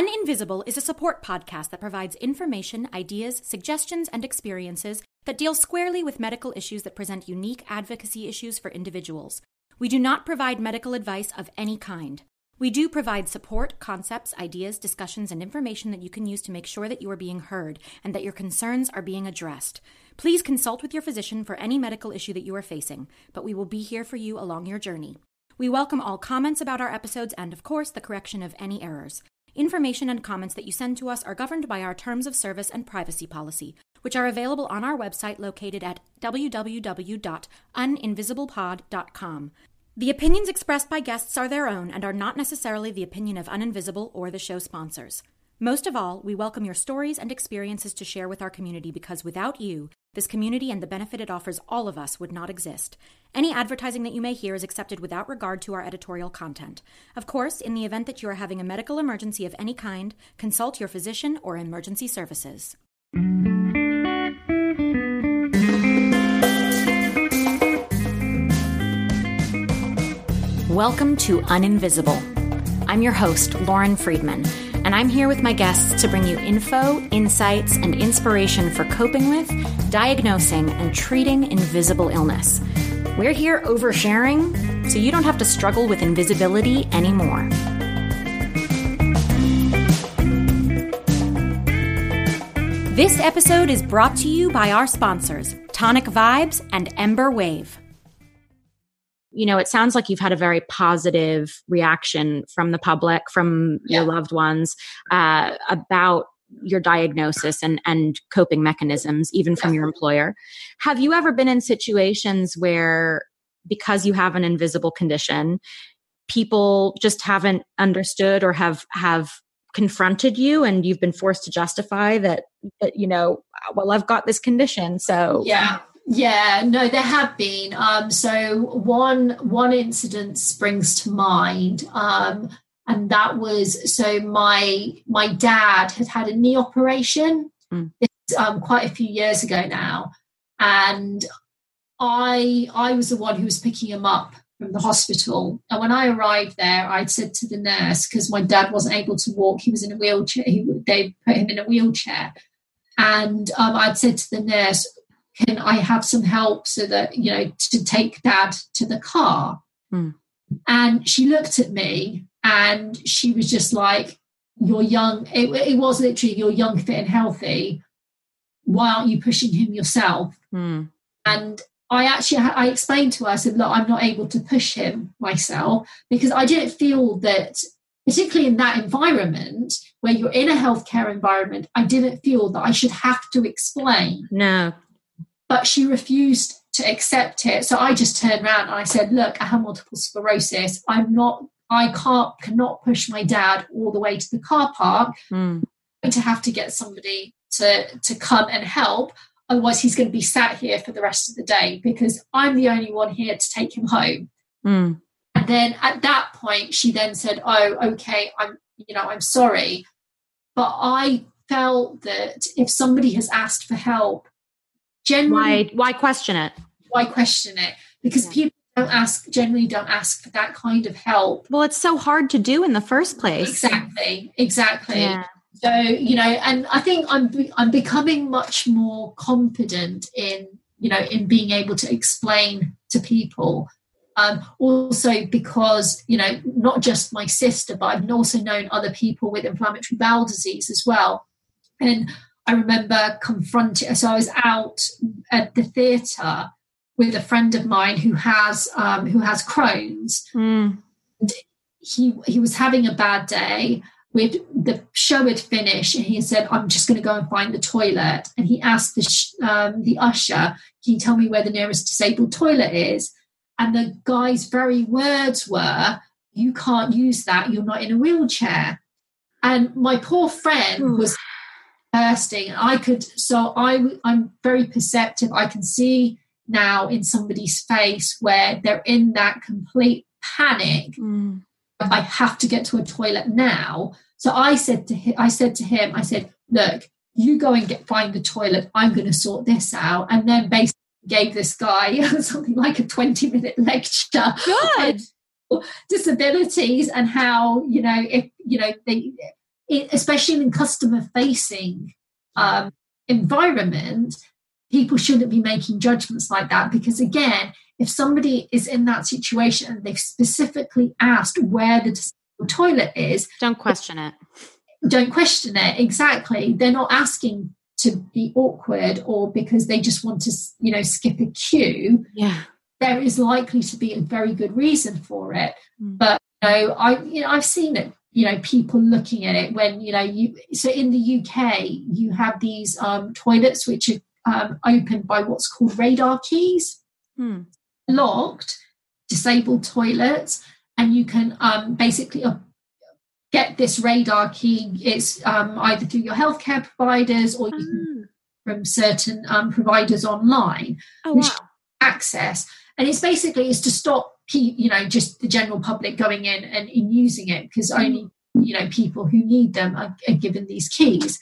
Uninvisible is a support podcast that provides information, ideas, suggestions, and experiences that deal squarely with medical issues that present unique advocacy issues for individuals. We do not provide medical advice of any kind. We do provide support, concepts, ideas, discussions, and information that you can use to make sure that you are being heard and that your concerns are being addressed. Please consult with your physician for any medical issue that you are facing, but we will be here for you along your journey. We welcome all comments about our episodes and, of course, the correction of any errors. Information and comments that you send to us are governed by our terms of service and privacy policy, which are available on our website located at www.uninvisiblepod.com. The opinions expressed by guests are their own and are not necessarily the opinion of Uninvisible or the show sponsors. Most of all, we welcome your stories and experiences to share with our community because without you, this community and the benefit it offers all of us would not exist. Any advertising that you may hear is accepted without regard to our editorial content. Of course, in the event that you are having a medical emergency of any kind, consult your physician or emergency services. Welcome to Uninvisible. I'm your host, Lauren Friedman and I'm here with my guests to bring you info, insights, and inspiration for coping with, diagnosing, and treating invisible illness. We're here oversharing so you don't have to struggle with invisibility anymore. This episode is brought to you by our sponsors, Tonic Vibes and Embr Wave you know, it sounds like you've had a very positive reaction from the public, from yeah. your loved ones, uh, about your diagnosis and and coping mechanisms, even from your employer. Have you ever been in situations where, because you have an invisible condition, people just haven't understood or have have confronted you and you've been forced to justify that, that you know well i've got this condition so yeah yeah, no, there have been. Um, so one one incident springs to mind, um, and that was so my my dad had had a knee operation mm. um, quite a few years ago now, and I I was the one who was picking him up from the hospital. And when I arrived there, I'd said to the nurse because my dad wasn't able to walk; he was in a wheelchair. He, they put him in a wheelchair, and um, I'd said to the nurse can I have some help so that, you know, to take dad to the car? Mm. And she looked at me and she was just like, You're young. It, it, was literally, You're young, fit, and healthy. Why aren't you pushing him yourself? Mm. And I actually I explained to her, I said, Look, I'm not able to push him myself because I didn't feel that, particularly in that environment where you're in a healthcare environment, I didn't feel that I should have to explain. No but she refused to accept it. So I just turned around and I said, Look, I have multiple sclerosis. I'm not, I can't, cannot push my dad all the way to the car park. Mm. I'm going to have to get somebody to, to come and help. Otherwise, he's going to be sat here for the rest of the day because I'm the only one here to take him home. Mm. And then at that point, she then said, Oh, okay, I'm, you know, I'm sorry. But I felt that if somebody has asked for help generally why why question it? Why question it? Because yeah. people don't ask generally don't ask for that kind of help. Well it's so hard to do in the first place. Exactly. Exactly. Yeah. so you know and i think i'm i'm becoming much more confident in you know in being able to explain to people. Um, also because you know not just my sister but i've also known other people with inflammatory bowel disease as well. And I remember confronting, so I was out at the theatre with a friend of mine who has um, who has Crohn's. Mm. And he he was having a bad day. With the show had finished, and he said, "I'm just going to go and find the toilet." And he asked the sh- um, the usher, "Can you tell me where the nearest disabled toilet is?" And the guy's very words were, "You can't use that. You're not in a wheelchair." And my poor friend was bursting. and I could, so I, I'm very perceptive. I can see now in somebody's face where they're in that complete panic. Mm. I have to get to a toilet now. So I said to him, I said to him, I said, look, you go and get find the toilet. I'm going to sort this out. And then basically gave this guy something like a 20 minute lecture Good. disabilities and how, you know, if, you know, they, especially in customer facing um, environment, people shouldn't be making judgments like that because again, if somebody is in that situation and they've specifically asked where the toilet is, don't question it. Don't question it. Exactly. They're not asking to be awkward or because they just want to, you know, skip a queue. Yeah. There is likely to be a very good reason for it. Mm. But you know, I you know, I've seen it you know people looking at it when you know you so in the uk you have these um, toilets which are um, opened by what's called radar keys hmm. locked disabled toilets and you can um, basically uh, get this radar key it's um, either through your healthcare providers or mm. from certain um, providers online oh, wow. access and it's basically is to stop you know just the general public going in and in using it because mm. only you know people who need them are, are given these keys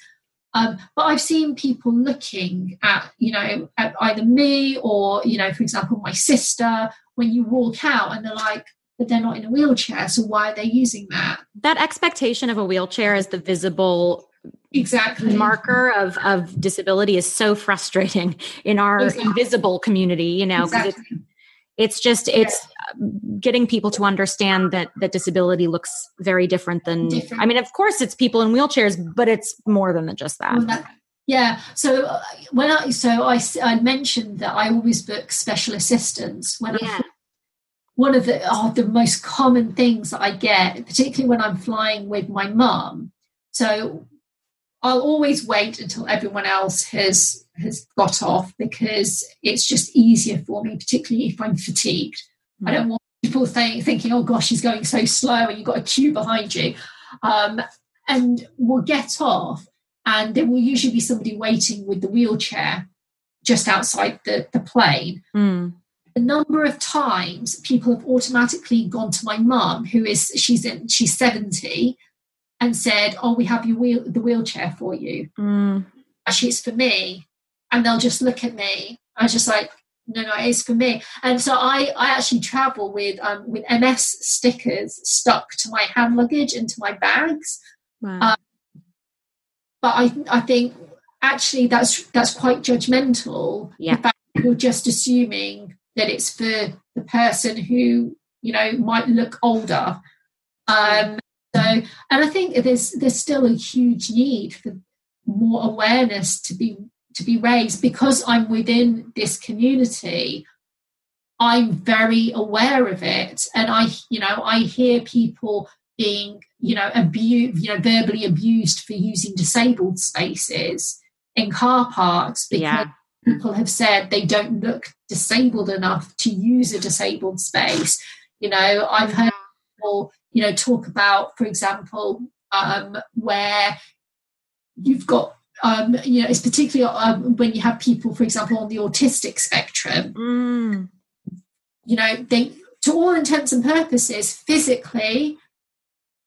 um, but I've seen people looking at, you know, at either me or, you know, for example, my sister, when you walk out and they're like, but they're not in a wheelchair. So why are they using that? That expectation of a wheelchair as the visible exactly marker of, of disability is so frustrating in our exactly. invisible community, you know, because exactly. it's just it's getting people to understand that that disability looks very different than different. i mean of course it's people in wheelchairs but it's more than just that yeah so uh, when i so i i mentioned that i always book special assistants when yeah. i one of the oh, the most common things that i get particularly when i'm flying with my mum so i'll always wait until everyone else has has got off because it's just easier for me particularly if i'm fatigued I don't want people think, thinking, oh gosh, she's going so slow and you've got a queue behind you. Um, and we'll get off, and there will usually be somebody waiting with the wheelchair just outside the, the plane. Mm. The number of times people have automatically gone to my mum, who is she's in she's 70, and said, Oh, we have your wheel the wheelchair for you. Mm. Actually, it's for me. And they'll just look at me. I was just like, no, no, it is for me. And so I, I actually travel with um, with MS stickers stuck to my hand luggage and to my bags. Wow. Um, but I, I think actually that's that's quite judgmental. Yeah, you're just assuming that it's for the person who you know might look older. Um, so, and I think there's there's still a huge need for more awareness to be to be raised because I'm within this community. I'm very aware of it, and I, you know, I hear people being, you know, abused, you know, verbally abused for using disabled spaces in car parks because yeah. people have said they don't look disabled enough to use a disabled space. You know, I've heard people, you know, talk about, for example, um, where you've got um, you know, it's particularly um, when you have people, for example, on the autistic spectrum. Mm. You know, they, to all intents and purposes, physically,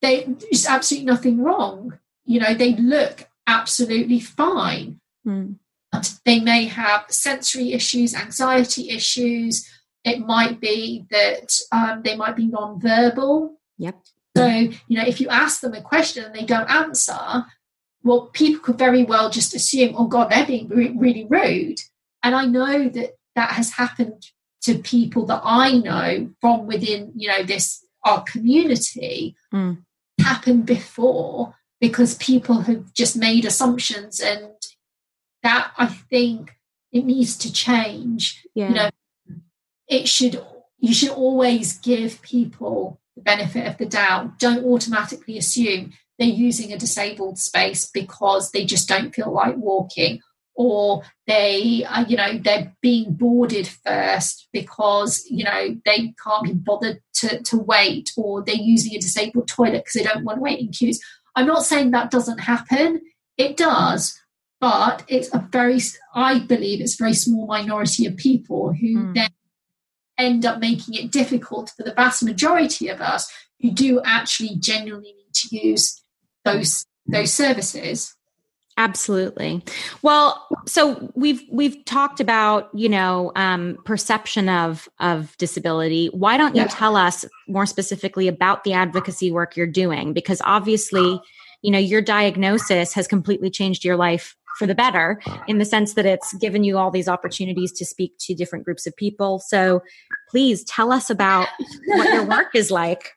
they there's absolutely nothing wrong. You know, they look absolutely fine. Mm. But they may have sensory issues, anxiety issues. It might be that um, they might be non-verbal. Yep. So, you know, if you ask them a question and they don't answer, well, people could very well just assume, oh God, they're being re- really rude. And I know that that has happened to people that I know from within, you know, this our community mm. happened before because people have just made assumptions and that I think it needs to change. Yeah. You know, it should you should always give people the benefit of the doubt. Don't automatically assume they're using a disabled space because they just don't feel like walking or they uh, you know they're being boarded first because you know they can't be bothered to, to wait or they're using a disabled toilet because they don't want to wait in queues i'm not saying that doesn't happen it does but it's a very i believe it's a very small minority of people who mm. then end up making it difficult for the vast majority of us who do actually genuinely need to use those those services absolutely well so we've we've talked about you know um, perception of of disability why don't you yeah. tell us more specifically about the advocacy work you're doing because obviously you know, your diagnosis has completely changed your life for the better in the sense that it's given you all these opportunities to speak to different groups of people. So please tell us about what your work is like.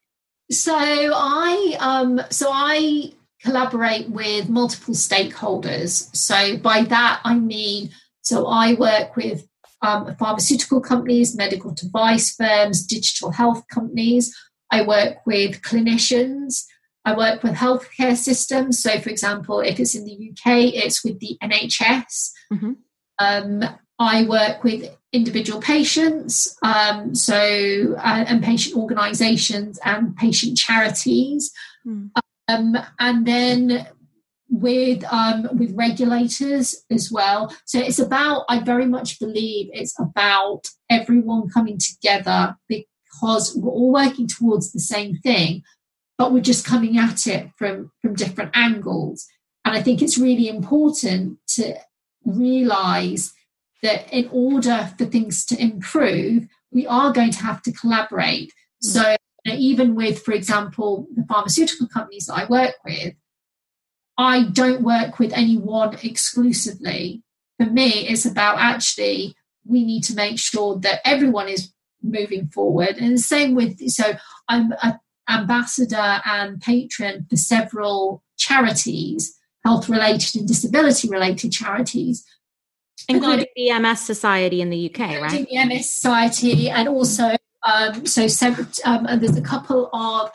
So I um so I collaborate with multiple stakeholders. So by that I mean so I work with um, pharmaceutical companies, medical device firms, digital health companies. I work with clinicians. I work with healthcare systems. So, for example, if it's in the UK, it's with the NHS. Mm-hmm. Um, I work with individual patients, um, so uh, and patient organisations and patient charities, mm. um, and then with um, with regulators as well. So it's about. I very much believe it's about everyone coming together because we're all working towards the same thing, but we're just coming at it from from different angles. And I think it's really important to realize that in order for things to improve, we are going to have to collaborate. Mm. So you know, even with, for example, the pharmaceutical companies that I work with, I don't work with anyone exclusively. For me, it's about actually we need to make sure that everyone is moving forward. And the same with so I'm an ambassador and patron for several charities, health related and disability related charities. Including the MS Society in the UK, right? The MS Society and also um, so um, there's a couple of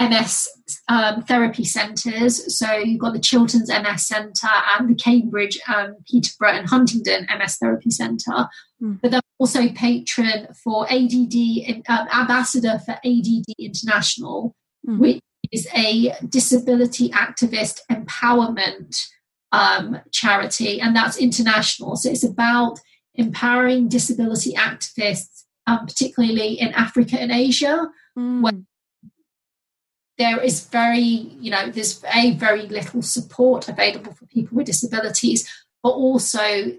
MS um, therapy centres. So you've got the Chilterns MS Centre and the Cambridge, um, Peterborough, and Huntingdon MS Therapy Centre. Mm. But they're also patron for ADD, um, ambassador for ADD International, mm. which is a disability activist empowerment um, charity, and that's international. So it's about empowering disability activists, um, particularly in Africa and Asia, mm. where there is very, you know, there's a very little support available for people with disabilities, but also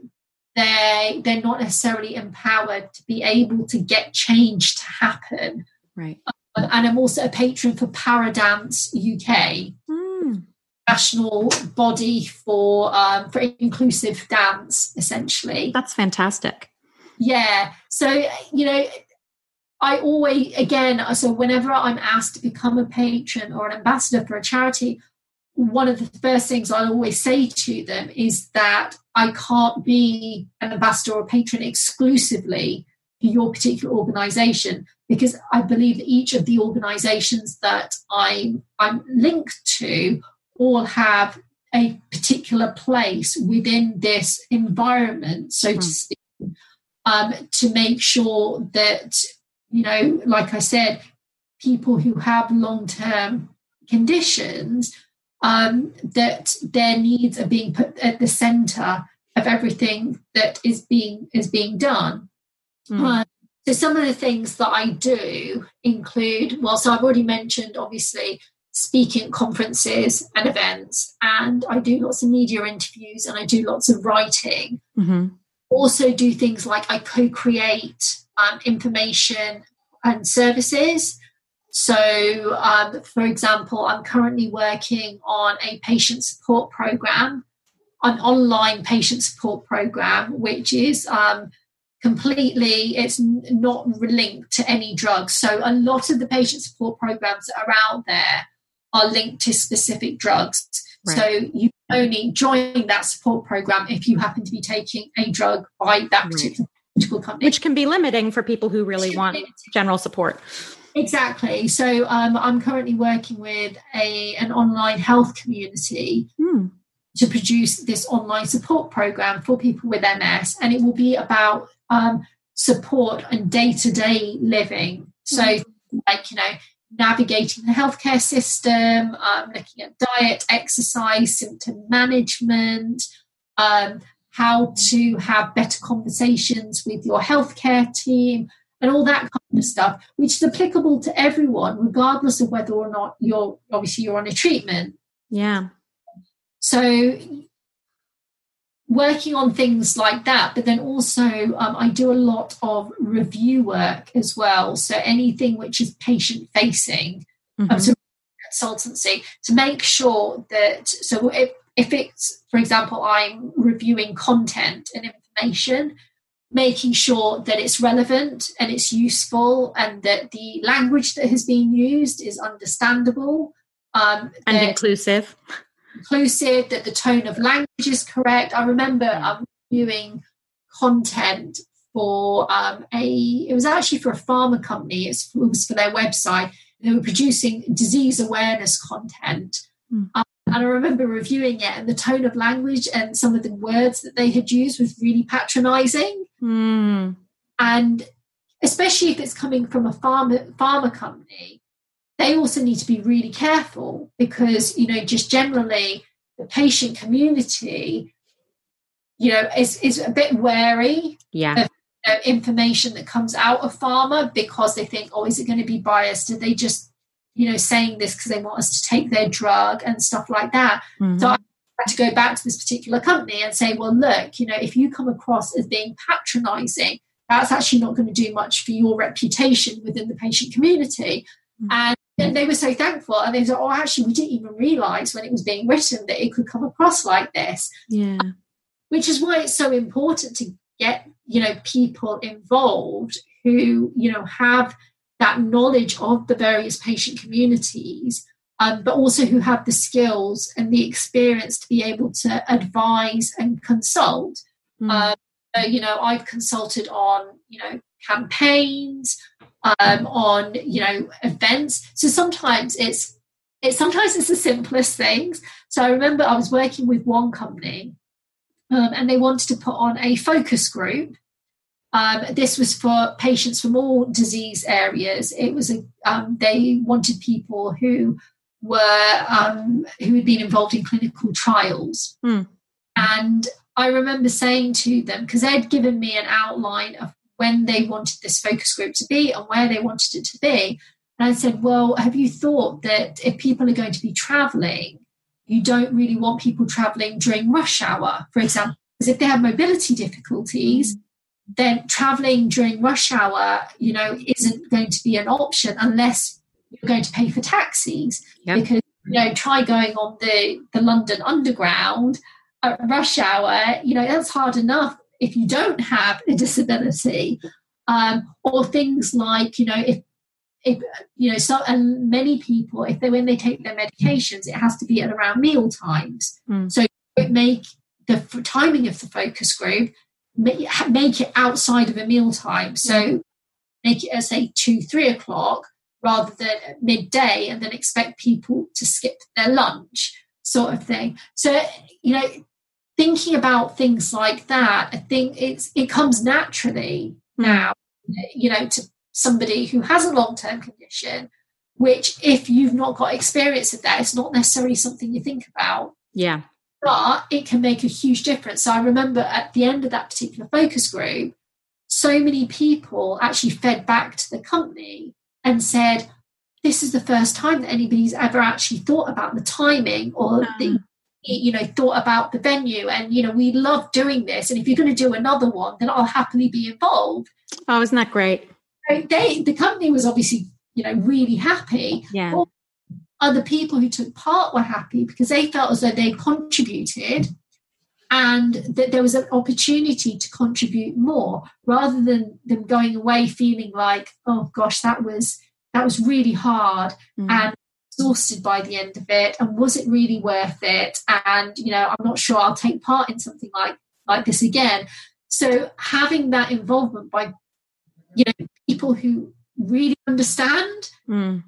they they're not necessarily empowered to be able to get change to happen. Right. Um, and I'm also a patron for Paradance UK, mm. national body for um, for inclusive dance, essentially. That's fantastic. Yeah. So you know, I always, again, so whenever I'm asked to become a patron or an ambassador for a charity, one of the first things I always say to them is that I can't be an ambassador or a patron exclusively your particular organization because I believe that each of the organizations that I'm, I'm linked to all have a particular place within this environment, so mm. to hmm. speak, um, to make sure that you know, like I said, people who have long term conditions, um, that their needs are being put at the center of everything that is being is being done. Mm. so some of the things that I do include, well, so I've already mentioned obviously speaking at conferences and events, and I do lots of media interviews and I do lots of writing. Mm-hmm. Also, do things like I co create um, information and services. So, um, for example, I'm currently working on a patient support program, an online patient support program, which is um, completely it's not linked to any drugs. So, a lot of the patient support programs that are out there are linked to specific drugs. Right. So, you only join that support program if you happen to be taking a drug by that particular company. Which can be limiting for people who really want general support. Exactly. So um, I'm currently working with a an online health community hmm. to produce this online support program for people with MS, and it will be about um, support and day to day living. So, hmm. like you know, navigating the healthcare system, um, looking at diet, exercise, symptom management, um, how to have better conversations with your healthcare team, and all that kind of stuff, which is applicable to everyone, regardless of whether or not you're obviously you're on a treatment. Yeah. So working on things like that, but then also um, I do a lot of review work as well. So anything which is patient facing, um, mm-hmm. um, so consultancy to make sure that so if if it's for example i'm reviewing content and information making sure that it's relevant and it's useful and that the language that has been used is understandable um, and inclusive inclusive that the tone of language is correct. I remember um, reviewing content for um, a it was actually for a pharma company. It was for their website. They were producing disease awareness content. Mm. um, and i remember reviewing it and the tone of language and some of the words that they had used was really patronizing. Mm. and especially if it's coming from a pharma pharma company they also need to be really careful because you know just generally the patient community you know is, is a bit wary yeah of know, information that comes out of pharma because they think, oh, is it going to be biased? Are they just, you know, saying this because they want us to take their drug and stuff like that? Mm-hmm. So I had to go back to this particular company and say, well, look, you know, if you come across as being patronizing, that's actually not going to do much for your reputation within the patient community. Mm-hmm. And they were so thankful. And they said, oh, actually, we didn't even realize when it was being written that it could come across like this. Yeah. Which is why it's so important to get you know people involved who you know have that knowledge of the various patient communities um, but also who have the skills and the experience to be able to advise and consult mm. um, so, you know i've consulted on you know campaigns um, on you know events so sometimes it's it sometimes it's the simplest things so i remember i was working with one company um, and they wanted to put on a focus group. Um, this was for patients from all disease areas. It was a um, they wanted people who were um, who had been involved in clinical trials, mm. and I remember saying to them because they'd given me an outline of when they wanted this focus group to be and where they wanted it to be. And I said, Well, have you thought that if people are going to be traveling, you don't really want people traveling during rush hour, for example, because if they have mobility difficulties, then traveling during rush hour, you know, isn't going to be an option unless you're going to pay for taxis. Yep. Because, you know, try going on the, the London Underground at rush hour, you know, that's hard enough if you don't have a disability. Um, or things like, you know, if if you know so and many people if they when they take their medications it has to be at around meal times mm. so make the timing of the focus group make, make it outside of a meal time so make it at say two three o'clock rather than midday and then expect people to skip their lunch sort of thing so you know thinking about things like that i think it's it comes naturally mm. now you know to somebody who has a long term condition, which, if you've not got experience of that, it's not necessarily something you think about. Yeah. But it can make a huge difference. So I remember at the end of that particular focus group, so many people actually fed back to the company and said, this is the first time that anybody's ever actually thought about the timing or the uh-huh. You know thought about the venue and you know we love doing this and if you're going to do another one then i'll happily be involved oh isn't that great they the company was obviously you know really happy. Yeah. Other people who took part were happy because they felt as though they contributed and that there was an opportunity to contribute more rather than them going away feeling like oh gosh that was that was really hard mm. and exhausted by the end of it and was it really worth it? And you know i'm not sure i'll take part in something like like this again. So having that involvement by you know people who really understand mm.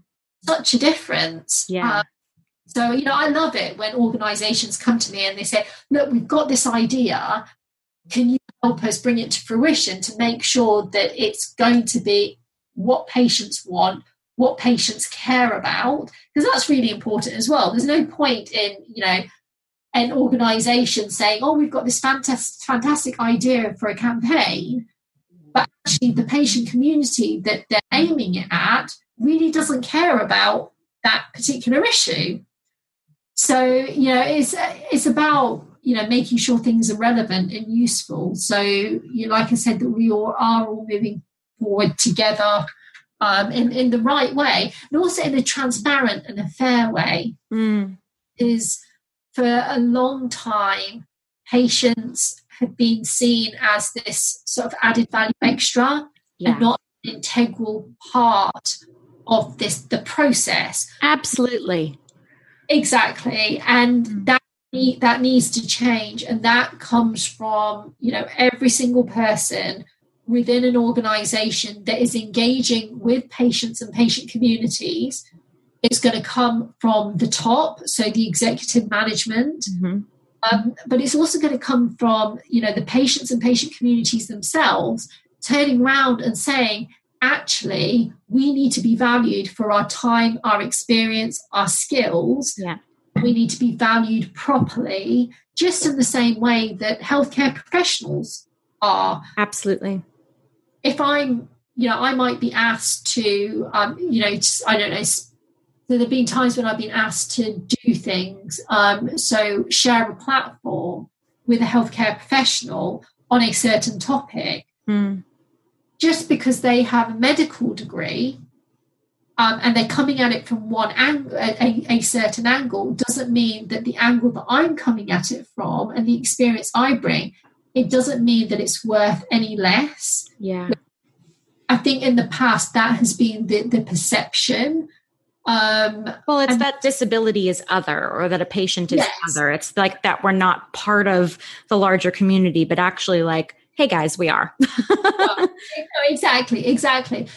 such a difference. Yeah. Um, so you know i love it when organizations come to me and they say look we've got this idea. Can you help us bring it to fruition to make sure that it's going to be what patients want what patients care about because that's really important as well there's no point in you know an organization saying oh we've got this fantastic fantastic idea for a campaign but actually the patient community that they're aiming it at really doesn't care about that particular issue. So you know, it's it's about you know making sure things are relevant and useful. So you know, like I said, that we all are all moving forward together um, in, in the right way and also in a transparent and a fair way mm. is for a long time patients have been seen as this sort of added value extra yeah. and not an integral part of this the process absolutely exactly and mm. that that needs to change and that comes from you know every single person within an organization that is engaging with patients and patient communities it's going to come from the top so the executive management mm-hmm. um, but it's also going to come from you know the patients and patient communities themselves turning around and saying actually we need to be valued for our time our experience our skills yeah we need to be valued properly, just in the same way that healthcare professionals are. Absolutely. If I'm, you know, I might be asked to, um, you know, I don't know. So there have been times when I've been asked to do things. Um, so share a platform with a healthcare professional on a certain topic. Mm. Just because they have a medical degree um, and they're coming at it from one angle, a, a, certain angle, doesn't mean that the angle that I'm coming at it from and the experience I bring, it doesn't mean that it's worth any less. Yeah. I think in the past that has been the, the perception. Um, well, it's and, that disability is other or that a patient is yes. other. It's like that we're not part of the larger community, but actually, like, hey guys, we are. well, exactly, exactly.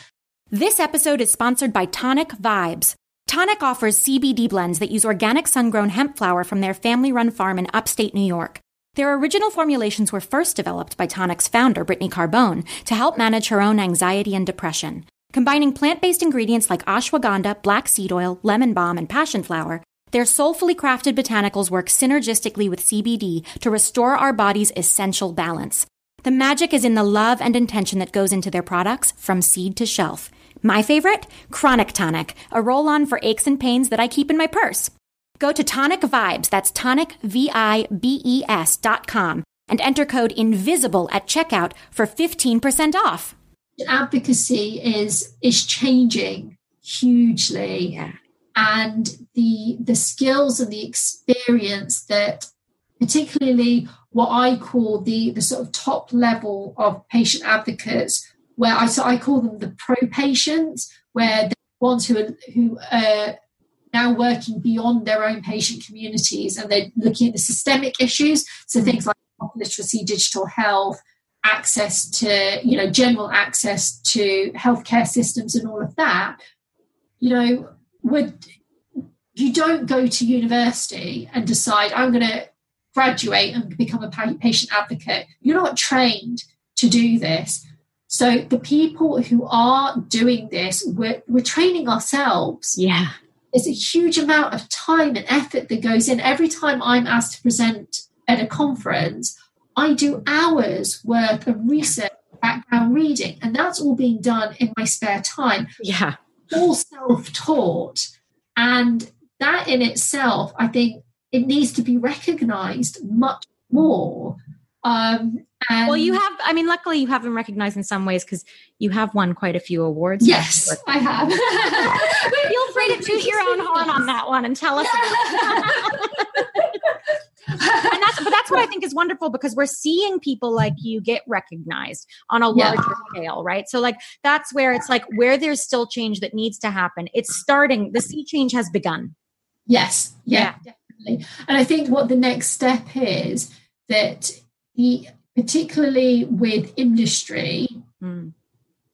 This episode is sponsored by Tonic Vibes. Tonic offers CBD blends that use organic sun grown hemp flower from their family run farm in upstate New York. Their original formulations were first developed by Tonic's founder, Brittany Carbone, to help manage her own anxiety and depression. Combining plant based ingredients like ashwagandha, black seed oil, lemon balm, and passion flower, their soulfully crafted botanicals work synergistically with CBD to restore our body's essential balance. The magic is in the love and intention that goes into their products from seed to shelf. My favorite? Chronic Tonic, a roll on for aches and pains that I keep in my purse. Go to Tonic Vibes, that's tonic, V I B E S dot com, and enter code INVISIBLE at checkout for 15% off. Advocacy is, is changing hugely. Yeah. And the, the skills and the experience that particularly what I call the, the sort of top level of patient advocates where I so I call them the pro patients, where the ones who are who are now working beyond their own patient communities and they're looking at the systemic issues. So mm. things like literacy, digital health, access to you know general access to healthcare systems and all of that. You know, would you don't go to university and decide I'm going to graduate and become a patient advocate. You're not trained to do this. So the people who are doing this, we're, we're training ourselves. Yeah. There's a huge amount of time and effort that goes in. Every time I'm asked to present at a conference, I do hours worth of research, background reading, and that's all being done in my spare time. Yeah. All self taught. And that in itself, I think it needs to be recognized much more. Um, and well, you um, have, I mean, luckily you have been recognized in some ways because you have won quite a few awards. Yes, I have. Feel free to toot your own horn on that one and tell us. and that's but that's what I think is wonderful because we're seeing people like you get recognized on a larger yeah. scale, right? So like that's where it's like where there's still change that needs to happen. It's starting. The sea change has begun. Yes. Yeah, yeah. definitely. And I think what the next step is that the particularly with industry, mm.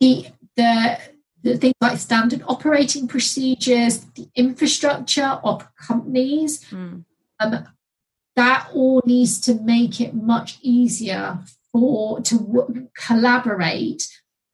the, the the things like standard operating procedures, the infrastructure of companies, mm. um, that all needs to make it much easier for to w- collaborate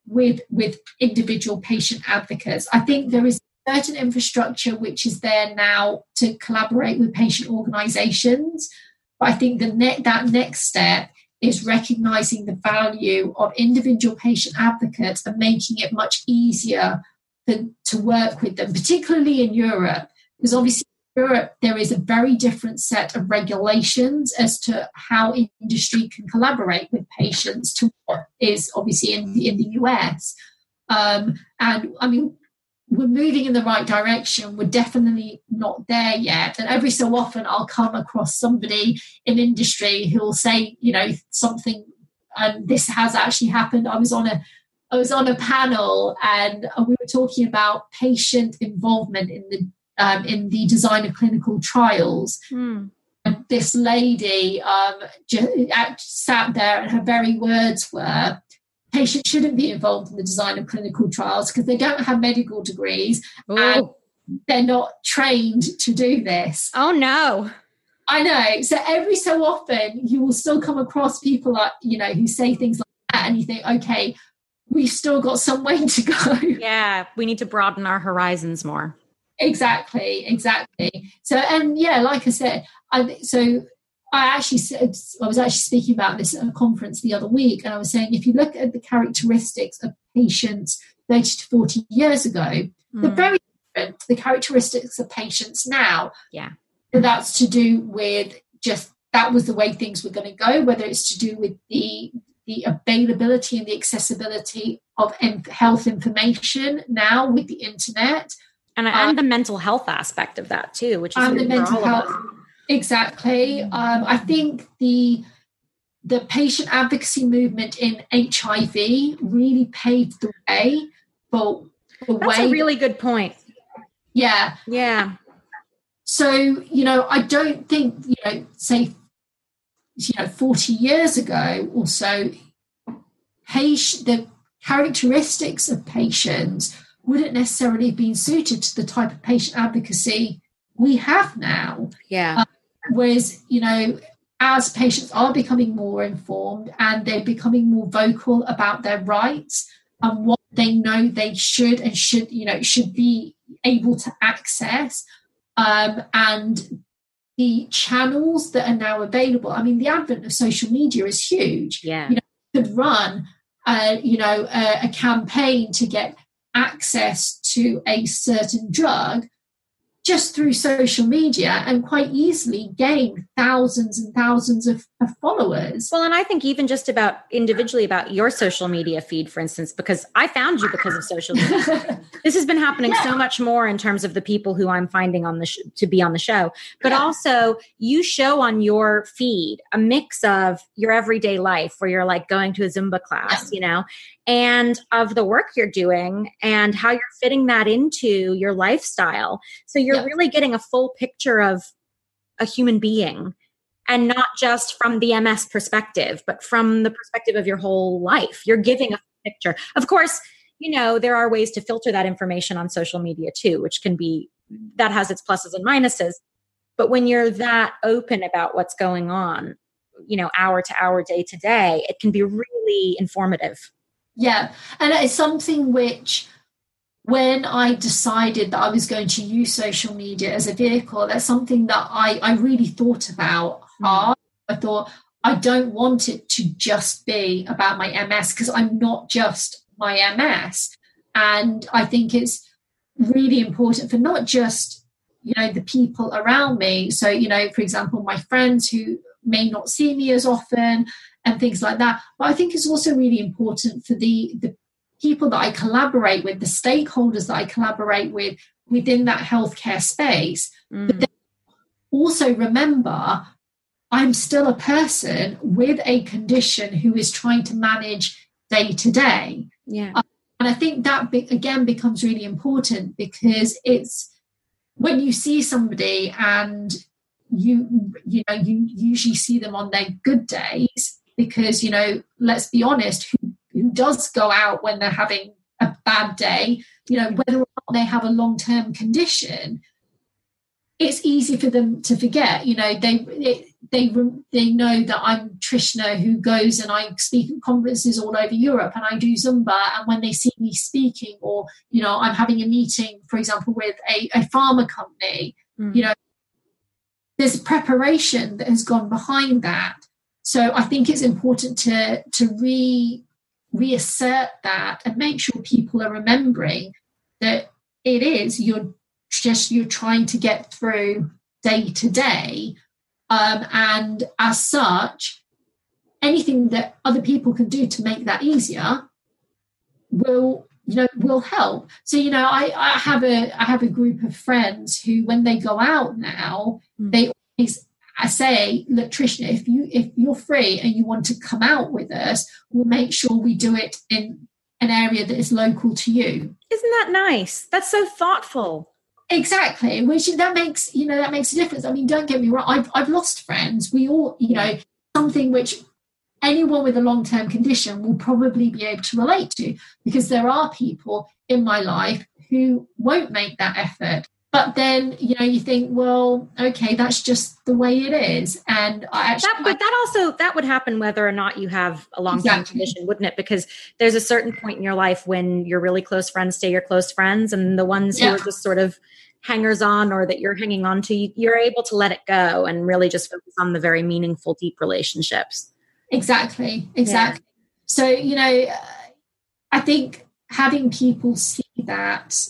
with with individual patient advocates. I think there is certain infrastructure which is there now to collaborate with patient organisations, but I think the ne- that next step is recognizing the value of individual patient advocates and making it much easier to, to work with them, particularly in Europe, because obviously in Europe there is a very different set of regulations as to how industry can collaborate with patients to what is obviously in the, in the US. Um, and I mean, we're moving in the right direction. We're definitely not there yet. And every so often, I'll come across somebody in industry who will say, you know, something, and this has actually happened. I was on a I was on a panel and we were talking about patient involvement in the um, in the design of clinical trials. Mm. And this lady um, sat there, and her very words were, patients shouldn't be involved in the design of clinical trials because they don't have medical degrees Ooh. and they're not trained to do this. Oh no. I know. So every so often you will still come across people like, you know, who say things like that and you think, okay, we've still got some way to go. Yeah, we need to broaden our horizons more. Exactly, exactly. So and yeah, like I said, I so I actually said, I was actually speaking about this at a conference the other week, and I was saying if you look at the characteristics of patients 30 to 40 years ago, mm. they're very different to the characteristics of patients now. Yeah. And that's to do with just that was the way things were going to go, whether it's to do with the the availability and the accessibility of health information now with the internet. And, and um, the mental health aspect of that too, which is and the mental health. About Exactly. Um, I think the the patient advocacy movement in HIV really paved the way for the That's way. a really good point. Yeah. Yeah. So you know, I don't think you know, say, you know, forty years ago or so, patient the characteristics of patients wouldn't necessarily have been suited to the type of patient advocacy we have now. Yeah. Um, Whereas, you know, as patients are becoming more informed and they're becoming more vocal about their rights and what they know they should and should, you know, should be able to access, um, and the channels that are now available. I mean, the advent of social media is huge. Yeah. You know, could run, uh, you know, a, a campaign to get access to a certain drug just through social media and quite easily gain thousands and thousands of, of, followers. Well, and I think even just about individually about your social media feed, for instance, because I found you because of social media. this has been happening yeah. so much more in terms of the people who I'm finding on the sh- to be on the show, but yeah. also you show on your feed a mix of your everyday life where you're like going to a Zumba class, yeah. you know, and of the work you're doing and how you're fitting that into your lifestyle. So you're really getting a full picture of a human being and not just from the MS perspective, but from the perspective of your whole life. You're giving a picture. Of course, you know, there are ways to filter that information on social media too, which can be that has its pluses and minuses. But when you're that open about what's going on, you know, hour to hour, day to day, it can be really informative. Yeah. And it's something which, when I decided that I was going to use social media as a vehicle, that's something that I, I really thought about. Hard. I thought, I don't want it to just be about my MS because I'm not just my MS. And I think it's really important for not just, you know, the people around me. So, you know, for example, my friends who may not see me as often and things like that. But I think it's also really important for the, the people that I collaborate with, the stakeholders that I collaborate with within that healthcare space. Mm. But then also remember, I'm still a person with a condition who is trying to manage day to day. Yeah. Um, and I think that be, again becomes really important because it's when you see somebody and you you know you usually see them on their good days because you know let's be honest who, who does go out when they're having a bad day you know whether or not they have a long-term condition it's easy for them to forget you know they it, they they know that I'm Trishna who goes and I speak at conferences all over Europe and I do Zumba. And when they see me speaking or you know I'm having a meeting for example with a, a pharma company mm. you know there's preparation that has gone behind that. So I think it's important to to re reassert that and make sure people are remembering that it is you're just you're trying to get through day to day um, and as such anything that other people can do to make that easier will you know will help so you know i i have a i have a group of friends who when they go out now mm. they always I say, look, Trishna, if you if you're free and you want to come out with us, we'll make sure we do it in an area that is local to you. Isn't that nice? That's so thoughtful. Exactly, which that makes you know that makes a difference. I mean, don't get me wrong. I've I've lost friends. We all, you know, something which anyone with a long term condition will probably be able to relate to because there are people in my life who won't make that effort. But then, you know, you think, well, okay, that's just the way it is. And I actually. That, but that also, that would happen whether or not you have a long term exactly. condition, wouldn't it? Because there's a certain point in your life when your really close friends stay your close friends, and the ones yeah. who are just sort of hangers on or that you're hanging on to, you're able to let it go and really just focus on the very meaningful, deep relationships. Exactly, exactly. Yeah. So, you know, I think having people see that,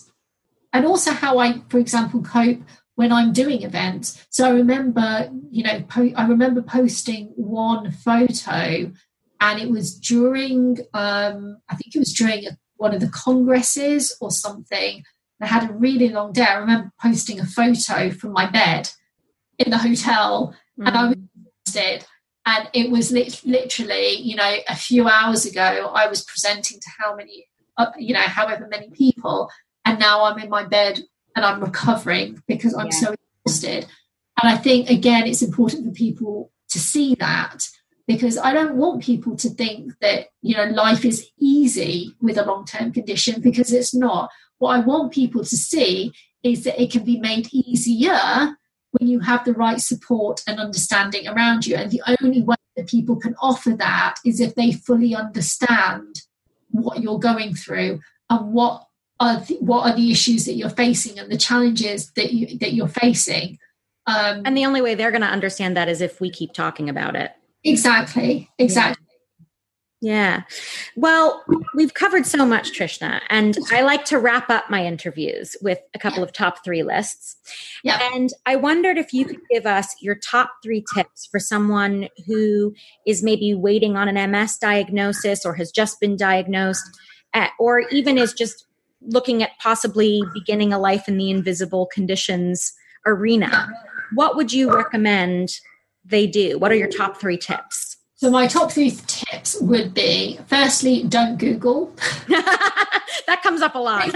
and also how I, for example, cope when I'm doing events. So I remember, you know, po- I remember posting one photo, and it was during, um, I think it was during one of the congresses or something. I had a really long day. I remember posting a photo from my bed in the hotel, mm. and I was exhausted and it was li- literally you know a few hours ago i was presenting to how many uh, you know however many people and now i'm in my bed and i'm recovering because i'm yeah. so exhausted and i think again it's important for people to see that because i don't want people to think that you know life is easy with a long-term condition because it's not what i want people to see is that it can be made easier when you have the right support and understanding around you. And the only way that people can offer that is if they fully understand what you're going through and what are the, what are the issues that you're facing and the challenges that you that you're facing. Um, and the only way they're going to understand that is if we keep talking about it. Exactly. Exactly. Yeah. Well, we've covered so much, Trishna, and I like to wrap up my interviews with a couple of top three lists. Yeah. And I wondered if you could give us your top three tips for someone who is maybe waiting on an MS diagnosis or has just been diagnosed, at, or even is just looking at possibly beginning a life in the invisible conditions arena. What would you recommend they do? What are your top three tips? So my top three tips would be: firstly, don't Google. that comes up a lot.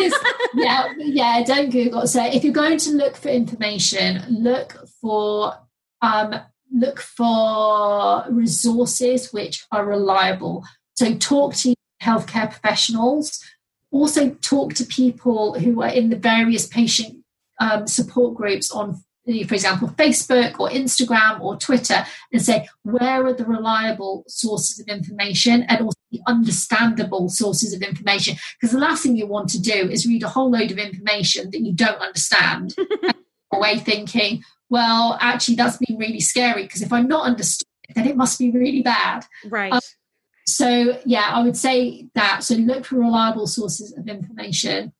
yeah, yeah, don't Google. So if you're going to look for information, look for um, look for resources which are reliable. So talk to healthcare professionals. Also talk to people who are in the various patient um, support groups on for example, Facebook or Instagram or Twitter, and say where are the reliable sources of information and also the understandable sources of information. Because the last thing you want to do is read a whole load of information that you don't understand, away thinking, well, actually, that's been really scary because if I'm not understood, then it must be really bad. Right. Um, so, yeah, I would say that. So, look for reliable sources of information.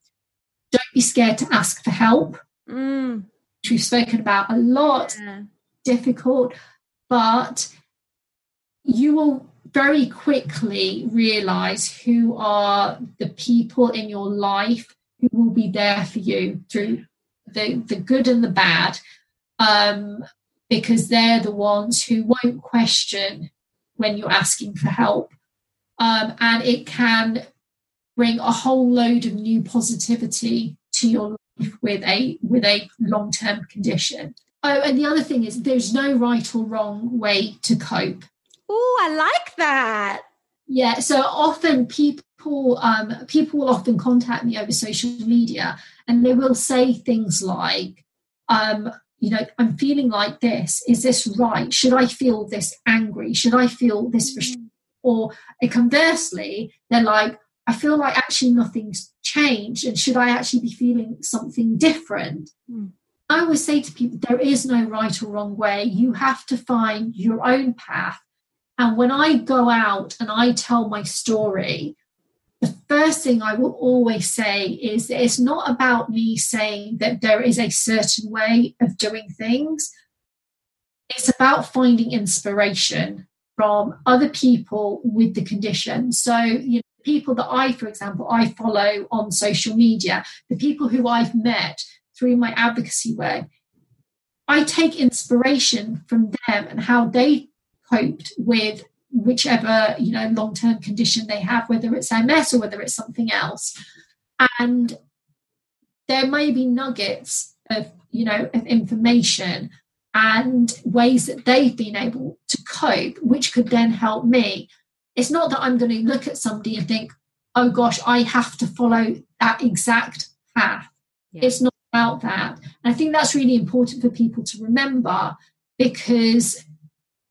Don't be scared to ask for help. Mm which we've spoken about a lot, yeah. difficult, but you will very quickly realize who are the people in your life who will be there for you through the, the good and the bad, um, because they're the ones who won't question when you're asking for help. Um, and it can bring a whole load of new positivity to your life with a with a long term condition. Oh, and the other thing is there's no right or wrong way to cope. Oh, I like that. Yeah. So often people um, people will often contact me over social media, and they will say things like, um, you know, I'm feeling like this. Is this right? Should I feel this angry? Should I feel this frustrated? Or conversely, they're like, I feel like actually nothing's changed and should I actually be feeling something different? Mm. I always say to people, there is no right or wrong way. You have to find your own path. And when I go out and I tell my story, the first thing I will always say is that it's not about me saying that there is a certain way of doing things. It's about finding inspiration from other people with the condition. So, you people that I, for example, I follow on social media, the people who I've met through my advocacy work, I take inspiration from them and how they coped with whichever you know long-term condition they have whether it's ms or whether it's something else and there may be nuggets of you know of information and ways that they've been able to cope which could then help me it's not that i'm going to look at somebody and think oh gosh i have to follow that exact path yeah. it's not about that and i think that's really important for people to remember because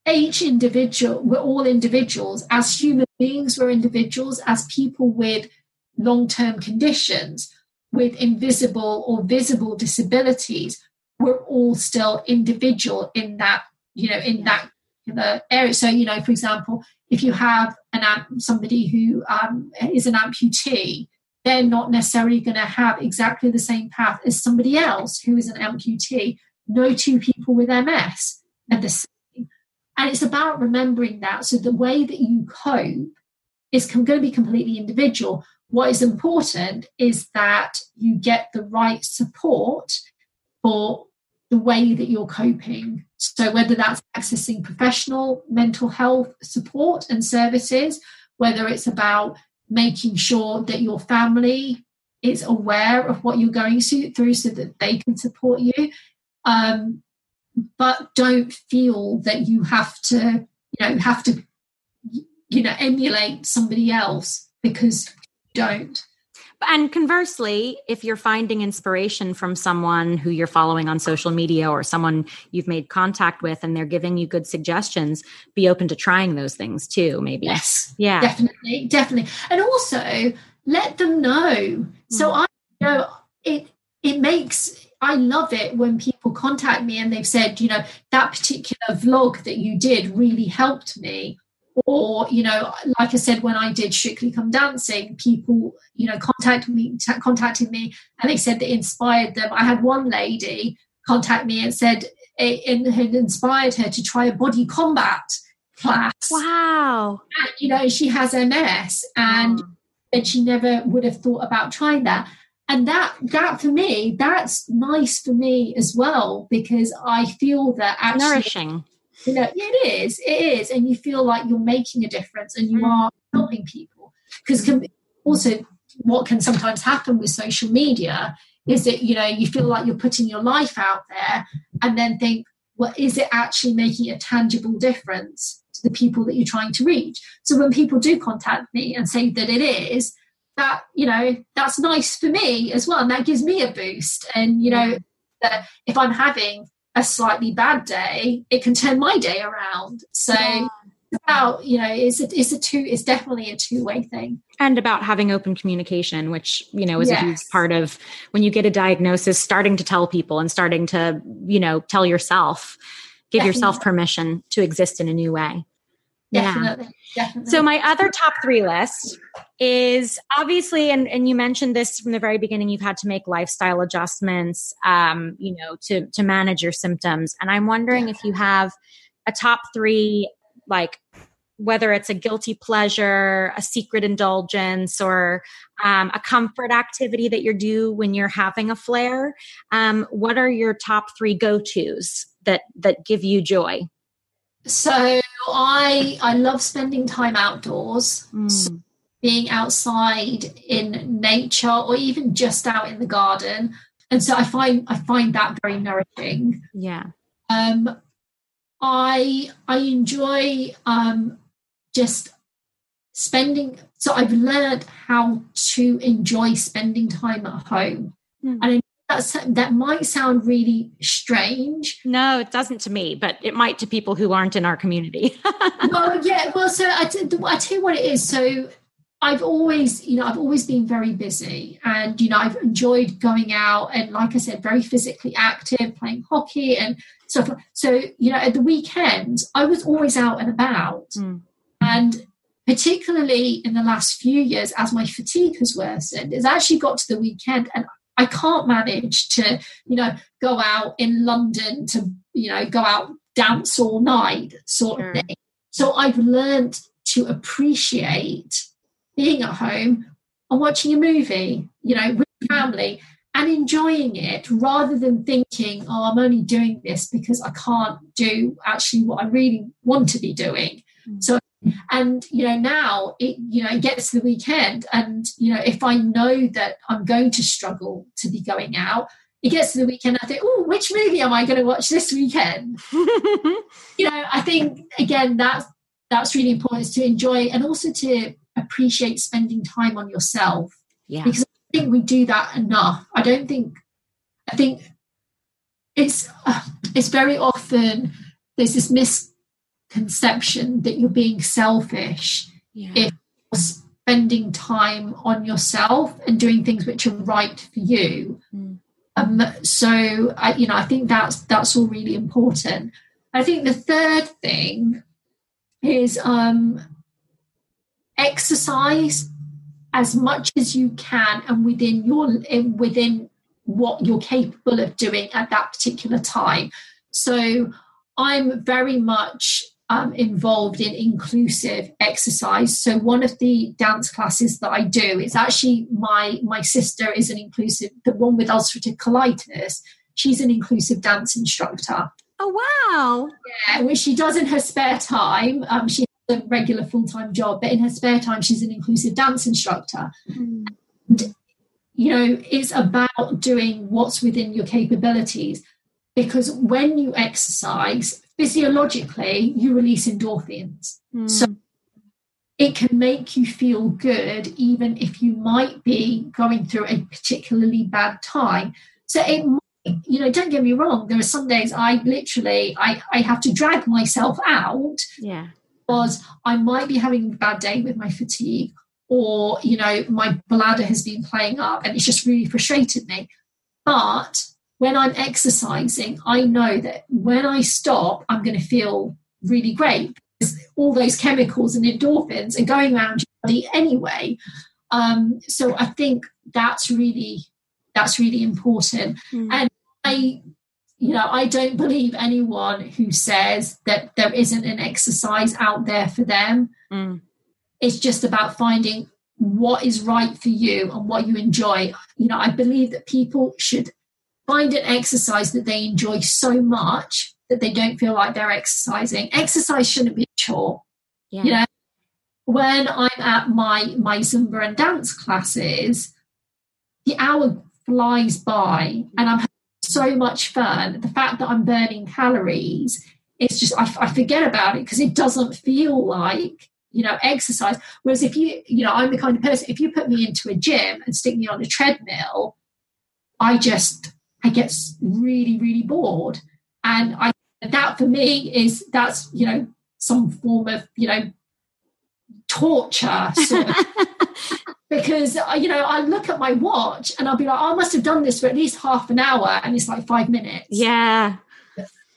each individual, we're all individuals. As human beings, we're individuals. As people with long term conditions, with invisible or visible disabilities, we're all still individual in that, you know, in that the area. So, you know, for example, if you have an somebody who um, is an amputee, they're not necessarily going to have exactly the same path as somebody else who is an amputee. No two people with MS are the same. and it's about remembering that. So the way that you cope is going to be completely individual. What is important is that you get the right support for the way that you're coping. So whether that's accessing professional mental health support and services, whether it's about making sure that your family is aware of what you're going through so that they can support you. Um, but don't feel that you have to, you know, have to, you know, emulate somebody else because you don't. And conversely, if you're finding inspiration from someone who you're following on social media or someone you've made contact with and they're giving you good suggestions, be open to trying those things too, maybe. Yes. Yeah. Definitely. Definitely. And also let them know. Mm. So I you know it it makes I love it when people contact me and they've said, you know, that particular vlog that you did really helped me. Or, you know, like I said, when I did Strictly Come Dancing, people, you know, contacted me, t- contacted me, and they said that inspired them. I had one lady contact me and said it, had inspired her to try a body combat class. Wow! And, you know, she has MS, and and she never would have thought about trying that and that that for me that's nice for me as well because i feel that actually nourishing you know it is it is and you feel like you're making a difference and you mm. are helping people. Because also what can sometimes happen with social media is that you know you feel like you're putting your life out there and then think well is it actually making a tangible difference to the people that you're trying to reach? So when people do contact me and say that it is that you know that's nice for me as well and that gives me a boost and you know that if i'm having a slightly bad day it can turn my day around so yeah. about you know it's a, it's a two it's definitely a two-way thing and about having open communication which you know is yes. a huge part of when you get a diagnosis starting to tell people and starting to you know tell yourself give definitely. yourself permission to exist in a new way Definitely. Yeah. Definitely. So my other top three list is obviously, and, and you mentioned this from the very beginning, you've had to make lifestyle adjustments, um, you know, to, to manage your symptoms. And I'm wondering yeah. if you have a top three, like whether it's a guilty pleasure, a secret indulgence, or um, a comfort activity that you do when you're having a flare. Um, what are your top three go-tos that that give you joy? So I I love spending time outdoors. Mm. So being outside in nature or even just out in the garden. And so I find I find that very nourishing. Yeah. Um I I enjoy um just spending so I've learned how to enjoy spending time at home. Mm. And that's, that might sound really strange. No, it doesn't to me, but it might to people who aren't in our community. well, yeah. Well, so I, t- I tell you what it is. So I've always, you know, I've always been very busy and, you know, I've enjoyed going out and, like I said, very physically active, playing hockey and stuff. So, you know, at the weekends, I was always out and about. Mm. And particularly in the last few years, as my fatigue has worsened, it's actually got to the weekend and I can't manage to, you know, go out in London to, you know, go out dance all night sort sure. of thing. So I've learned to appreciate being at home and watching a movie, you know, with family and enjoying it rather than thinking, oh, I'm only doing this because I can't do actually what I really want to be doing. Mm. So and you know now it you know it gets to the weekend and you know if i know that i'm going to struggle to be going out it gets to the weekend i think oh which movie am i going to watch this weekend? You know i think again that's that's really important is to enjoy and also to appreciate spending time on yourself. Yeah. Because i think we do that enough. I don't think i think it's uh, it's very often there's this mis conception that you're being selfish yeah. if you're spending time on yourself and doing things which are right for you. Mm. Um, so I, you know, I think that's that's all really important. I think the third thing is um, exercise as much as you can and within your within what you're capable of doing at that particular time. So I'm very much um, involved in inclusive exercise. So one of the dance classes that I do is actually my my sister is an inclusive, the one with ulcerative colitis. She's an inclusive dance instructor. Oh wow! Yeah, which she does in her spare time. Um, she has a regular full time job, but in her spare time, she's an inclusive dance instructor. Mm. And, you know, it's about doing what's within your capabilities because when you exercise physiologically you release endorphins. Mm. so it can make you feel good even if you might be going through a particularly bad time. So it might, you know don't get me wrong there are some days i literally i i have to drag myself out yeah. because i might be having a bad day with my fatigue or you know my bladder has been playing up and it's just really frustrated me. But when I'm exercising, I know that when I stop, I'm going to feel really great because all those chemicals and endorphins are going around your body anyway. Um, so I think that's really that's really important. Mm. And I, you know, I don't believe anyone who says that there isn't an exercise out there for them. Mm. It's just about finding what is right for you and what you enjoy. You know, I believe that people should find an exercise that they enjoy so much that they don't feel like they're exercising. Exercise shouldn't be a chore. Yeah. You know, when I'm at my my Zumba and dance classes, the hour flies by and I'm having so much fun. The fact that I'm burning calories, it's just I, I forget about it because it doesn't feel like you know exercise. Whereas if you you know I'm the kind of person if you put me into a gym and stick me on a treadmill, I just I get really, really bored. And I that for me is that's you know some form of you know torture sort of, because uh, you know I look at my watch and I'll be like oh, I must have done this for at least half an hour and it's like five minutes. Yeah.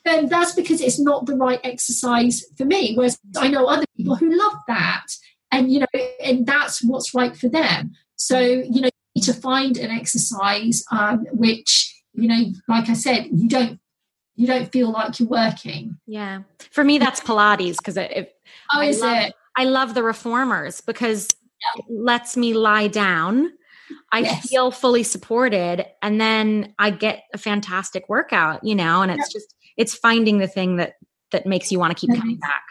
And that's because it's not the right exercise for me. Whereas I know other people who love that, and you know, and that's what's right for them. So you know, you need to find an exercise um, which you know like i said you don't you don't feel like you're working yeah for me that's pilates because it, oh I is love, it i love the reformers because yeah. it lets me lie down i yes. feel fully supported and then i get a fantastic workout you know and it's yeah. just it's finding the thing that that makes you want to keep coming back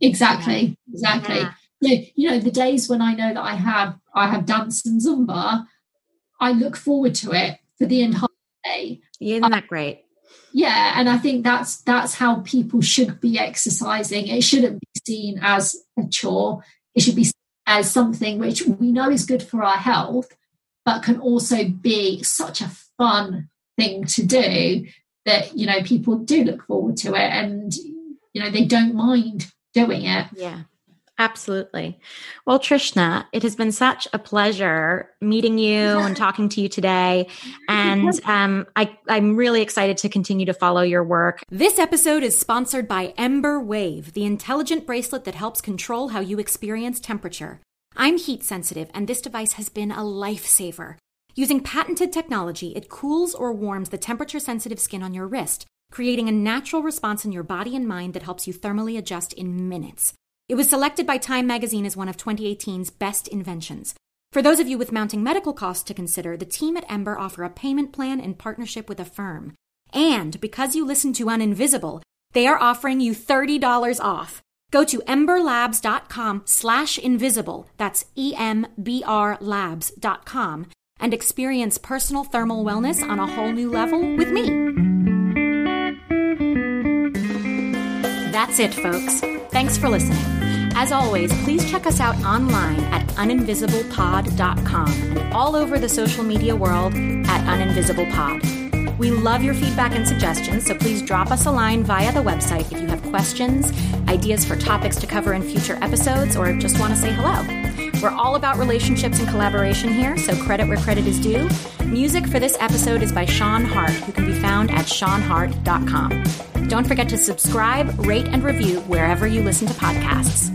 exactly exactly yeah. yeah you know the days when i know that i have i have dance and zumba i look forward to it for the entire day. Isn't that great? Yeah, and I think that's that's how people should be exercising. It shouldn't be seen as a chore. It should be as something which we know is good for our health, but can also be such a fun thing to do that you know people do look forward to it and you know they don't mind doing it. Yeah. Absolutely. Well, Trishna, it has been such a pleasure meeting you and talking to you today. And um, I, I'm really excited to continue to follow your work. This episode is sponsored by Embr Wave, the intelligent bracelet that helps control how you experience temperature. I'm heat sensitive, and this device has been a lifesaver. Using patented technology, it cools or warms the temperature sensitive skin on your wrist, creating a natural response in your body and mind that helps you thermally adjust in minutes. It was selected by Time magazine as one of 2018's best inventions. For those of you with mounting medical costs to consider, the team at Embr offer a payment plan in partnership with Affirm. And because you listen to Uninvisible, they are offering you $30 off. Go to embrlabs.com slash invisible, that's E-M-B-R labs.com, and experience personal thermal wellness on a whole new level with me. That's it, folks. Thanks for listening. As always, please check us out online at uninvisiblepod.com and all over the social media world at uninvisiblepod. We love your feedback and suggestions, so please drop us a line via the website if you have questions, ideas for topics to cover in future episodes, or just want to say hello. We're all about relationships and collaboration here, so credit where credit is due. Music for this episode is by Sean Hart, who can be found at seanhart.com. Don't forget to subscribe, rate, and review wherever you listen to podcasts.